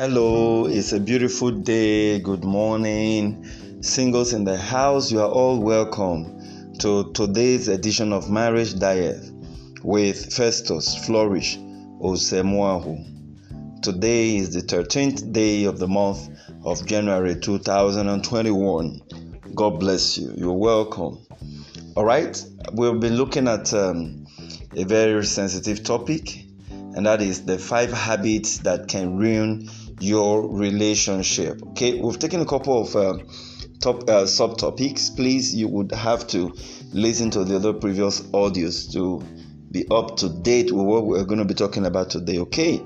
Hello, it's a beautiful day. Good morning. Singles in the house, you are all welcome to today's edition of Marriage Diet with Festus Flourish Osemuahu. Today is the 13th day of the month of January 2021. God bless you. You're welcome. All right, we've been looking at um, a very sensitive topic, and that is the five habits that can ruin your relationship. Okay, we've taken a couple of uh, top uh, subtopics. Please, you would have to listen to the other previous audios to be up to date with what we're going to be talking about today. Okay,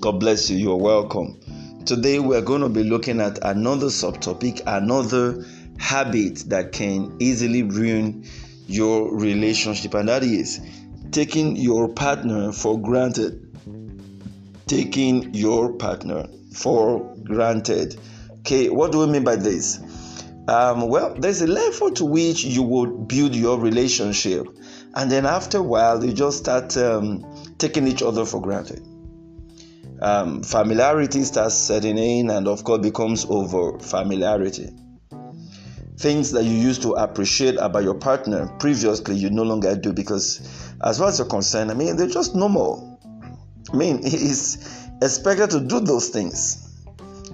God bless you. You're welcome. Today, we're going to be looking at another subtopic, another habit that can easily ruin your relationship, and that is taking your partner for granted taking your partner for granted. Okay, what do we mean by this? Um, well, there's a level to which you would build your relationship, and then after a while, you just start um, taking each other for granted. Um, familiarity starts setting in, and of course, becomes over familiarity. Things that you used to appreciate about your partner previously, you no longer do because, as far as you're concerned, I mean, they're just normal I mean, he's expected to do those things.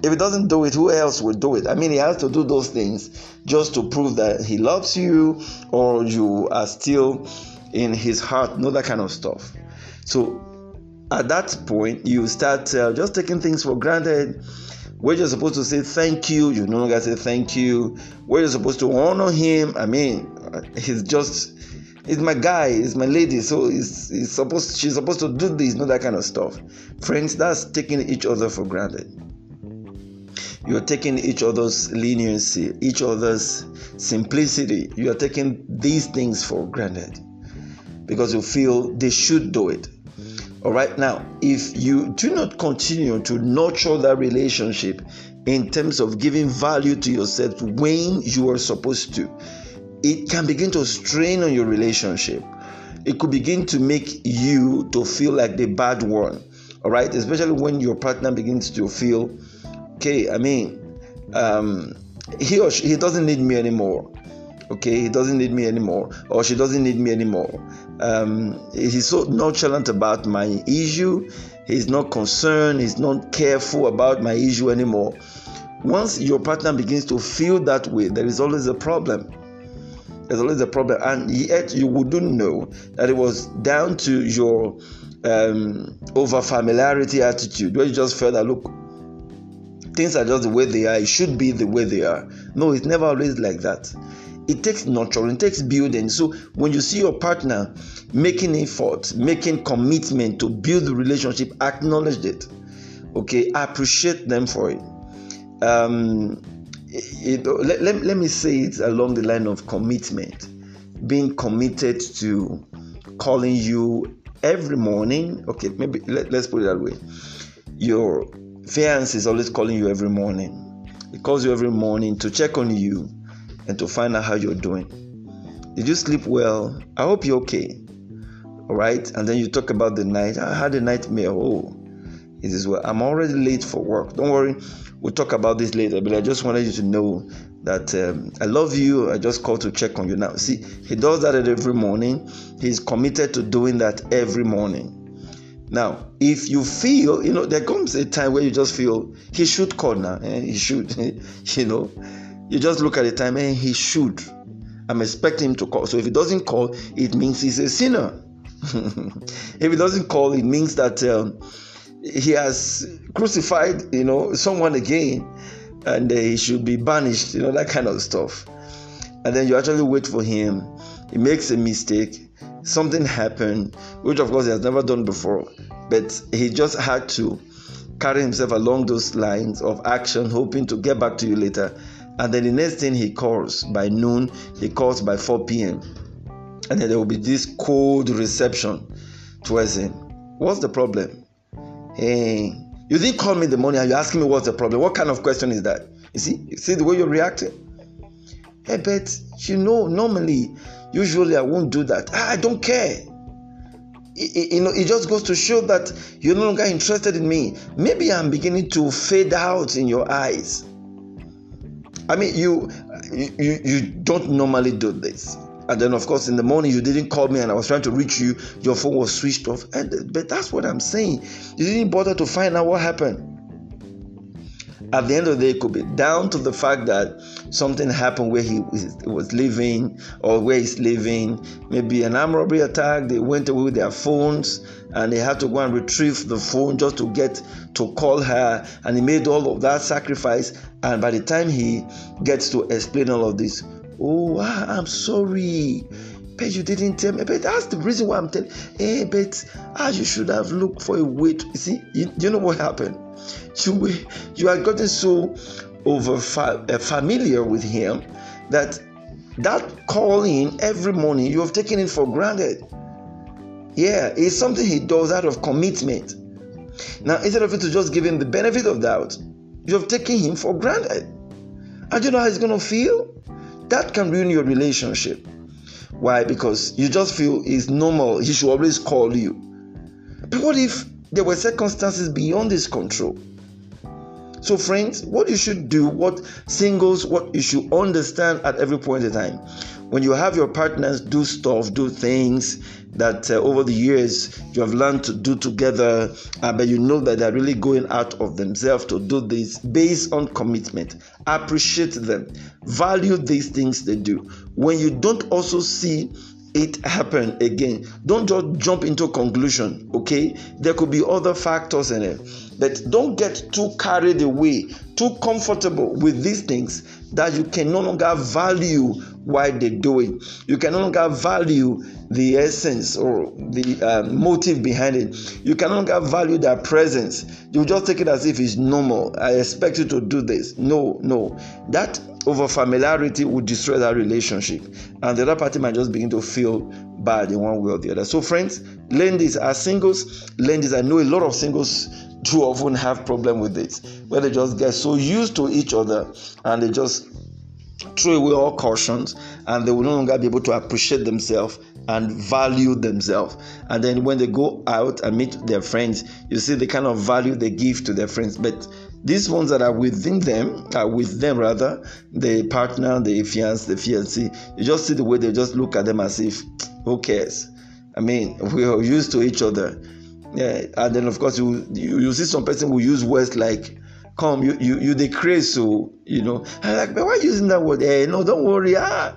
If he doesn't do it, who else will do it? I mean, he has to do those things just to prove that he loves you or you are still in his heart, know that kind of stuff. So at that point, you start uh, just taking things for granted. Where you're supposed to say thank you, you no longer say thank you. Where you're supposed to honor him, I mean, he's just He's my guy, it's my lady, so he's, he's supposed she's supposed to do this, not that kind of stuff. Friends, that's taking each other for granted. You're taking each other's leniency, each other's simplicity. You are taking these things for granted because you feel they should do it. All right, now, if you do not continue to nurture that relationship in terms of giving value to yourself when you are supposed to, it can begin to strain on your relationship. It could begin to make you to feel like the bad one. All right, especially when your partner begins to feel, okay, I mean, um, he or she, he doesn't need me anymore. Okay, he doesn't need me anymore, or she doesn't need me anymore. Um, he's so nonchalant about my issue. He's not concerned. He's not careful about my issue anymore. Once your partner begins to feel that way, there is always a problem there's always a problem, and yet you wouldn't know that it was down to your um, over familiarity attitude, where you just felt that look, things are just the way they are. It should be the way they are. No, it's never always like that. It takes nurturing, it takes building. So when you see your partner making effort, making commitment to build the relationship, acknowledge it. Okay, appreciate them for it. Um, it, let, let, let me say it along the line of commitment. Being committed to calling you every morning. Okay maybe let, let's put it that way. Your fiance is always calling you every morning. He calls you every morning to check on you and to find out how you're doing. Did you sleep well? I hope you're okay. All right and then you talk about the night. I had a nightmare. Oh it is well. I'm already late for work. Don't worry We'll talk about this later, but I just wanted you to know that um, I love you. I just called to check on you now. See, he does that every morning. He's committed to doing that every morning. Now, if you feel, you know, there comes a time where you just feel he should call now. Eh? He should, you know. You just look at the time and eh? he should. I'm expecting him to call. So if he doesn't call, it means he's a sinner. if he doesn't call, it means that. Um, he has crucified, you know, someone again, and uh, he should be banished, you know, that kind of stuff. And then you actually wait for him. He makes a mistake. Something happened, which of course he has never done before, but he just had to carry himself along those lines of action, hoping to get back to you later. And then the next thing he calls by noon, he calls by 4 p.m. And then there will be this cold reception towards him. What's the problem? Hey, you didn't call me in the morning and you're asking me what's the problem. What kind of question is that? You see, you see the way you're reacting. Hey, but you know, normally, usually I won't do that. I don't care. you know, it just goes to show that you're no longer interested in me. Maybe I'm beginning to fade out in your eyes. I mean, you you you don't normally do this. And then, of course, in the morning you didn't call me, and I was trying to reach you. Your phone was switched off. And uh, but that's what I'm saying. You didn't bother to find out what happened at the end of the day, it could be down to the fact that something happened where he was living or where he's living. Maybe an armed robbery attack, they went away with their phones and they had to go and retrieve the phone just to get to call her. And he made all of that sacrifice. And by the time he gets to explain all of this, oh, I'm sorry. But you didn't tell me. But that's the reason why I'm telling. Hey, but ah, you should have looked for a way to see. You, you know what happened? you you are getting so over uh, familiar with him that that calling every morning you have taken it for granted yeah it's something he does out of commitment now instead of you to just give him the benefit of doubt you have taken him for granted and you know how he's to feel that can ruin your relationship. Why? Because you just feel it's normal. He should always call you. But what if there were circumstances beyond his control? So, friends, what you should do, what singles, what you should understand at every point in time, when you have your partners do stuff, do things that uh, over the years you have learned to do together, uh, but you know that they're really going out of themselves to do this based on commitment. Appreciate them, value these things they do. When you don't also see it happen again don't just jump into conclusion okay there could be other factors in it but don't get too carried away too comfortable with these things that you can no longer value why they do it you can no longer value the essence or the um, motive behind it. You can no longer value their presence. You just take it as if it's normal. I expect you to do this. No no. That over familiarity will destroy that relationship. And the other party might just begin to feel bad in one way or the other. So friends learn this. As singles learn this. I know a lot of singles do often have problem with it where they just get so used to each other and they just throw away all cautions and they will no longer be able to appreciate themselves and value themselves. And then when they go out and meet their friends, you see the kind of value they give to their friends. But these ones that are within them, are with them rather, the partner, the fiance, the fiancé, you just see the way they just look at them as if, who cares? I mean, we are used to each other. Yeah, and then of course you you, you see some person will use words like come you you you decrease so you know. I'm like but why using that word? Hey no don't worry ah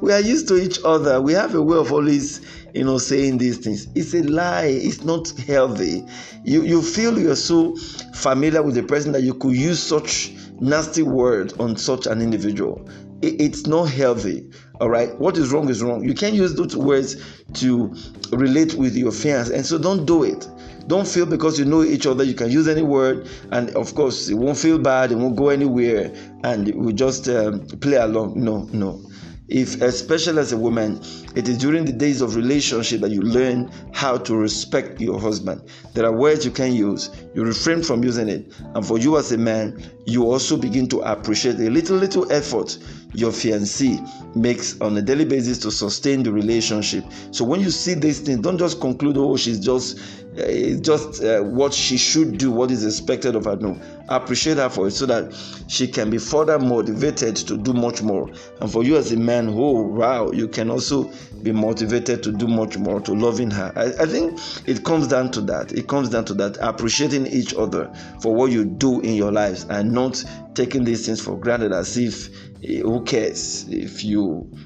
we are used to each other. We have a way of always you know saying these things. It's a lie. It's not healthy. You you feel you're so familiar with the person that you could use such nasty word on such an individual it's not healthy all right what is wrong is wrong you can't use those words to relate with your fans and so don't do it don't feel because you know each other, you can use any word, and of course, it won't feel bad, it won't go anywhere, and we just um, play along. No, no. If, especially as a woman, it is during the days of relationship that you learn how to respect your husband. There are words you can use, you refrain from using it. And for you as a man, you also begin to appreciate a little, little effort your fiancé makes on a daily basis to sustain the relationship. So when you see these things, don't just conclude, oh, she's just uh, just uh, what she should do, what is expected of her. No, appreciate her for it so that she can be further motivated to do much more. And for you as a man, oh wow, you can also be motivated to do much more, to loving her. I, I think it comes down to that. It comes down to that appreciating each other for what you do in your lives and not taking these things for granted as if eh, who cares if you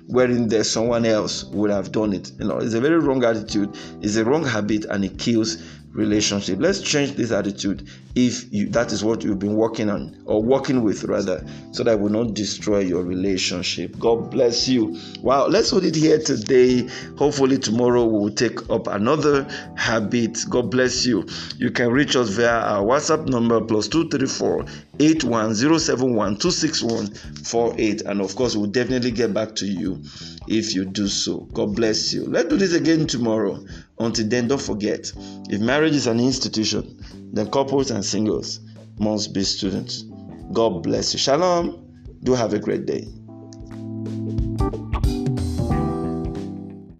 weren't there someone else would have done it you know it's a very wrong attitude it's a wrong habit and it kills relationship. Let's change this attitude if you, that is what you've been working on or working with rather, so that will not destroy your relationship. God bless you. Wow, let's hold it here today. Hopefully, tomorrow we will take up another habit. God bless you. You can reach us via our WhatsApp number plus 234 81071 And of course, we'll definitely get back to you if you do so. God bless you. Let's do this again tomorrow. Until then, don't forget if marriage is an institution, then couples and singles must be students. God bless you. Shalom. Do have a great day.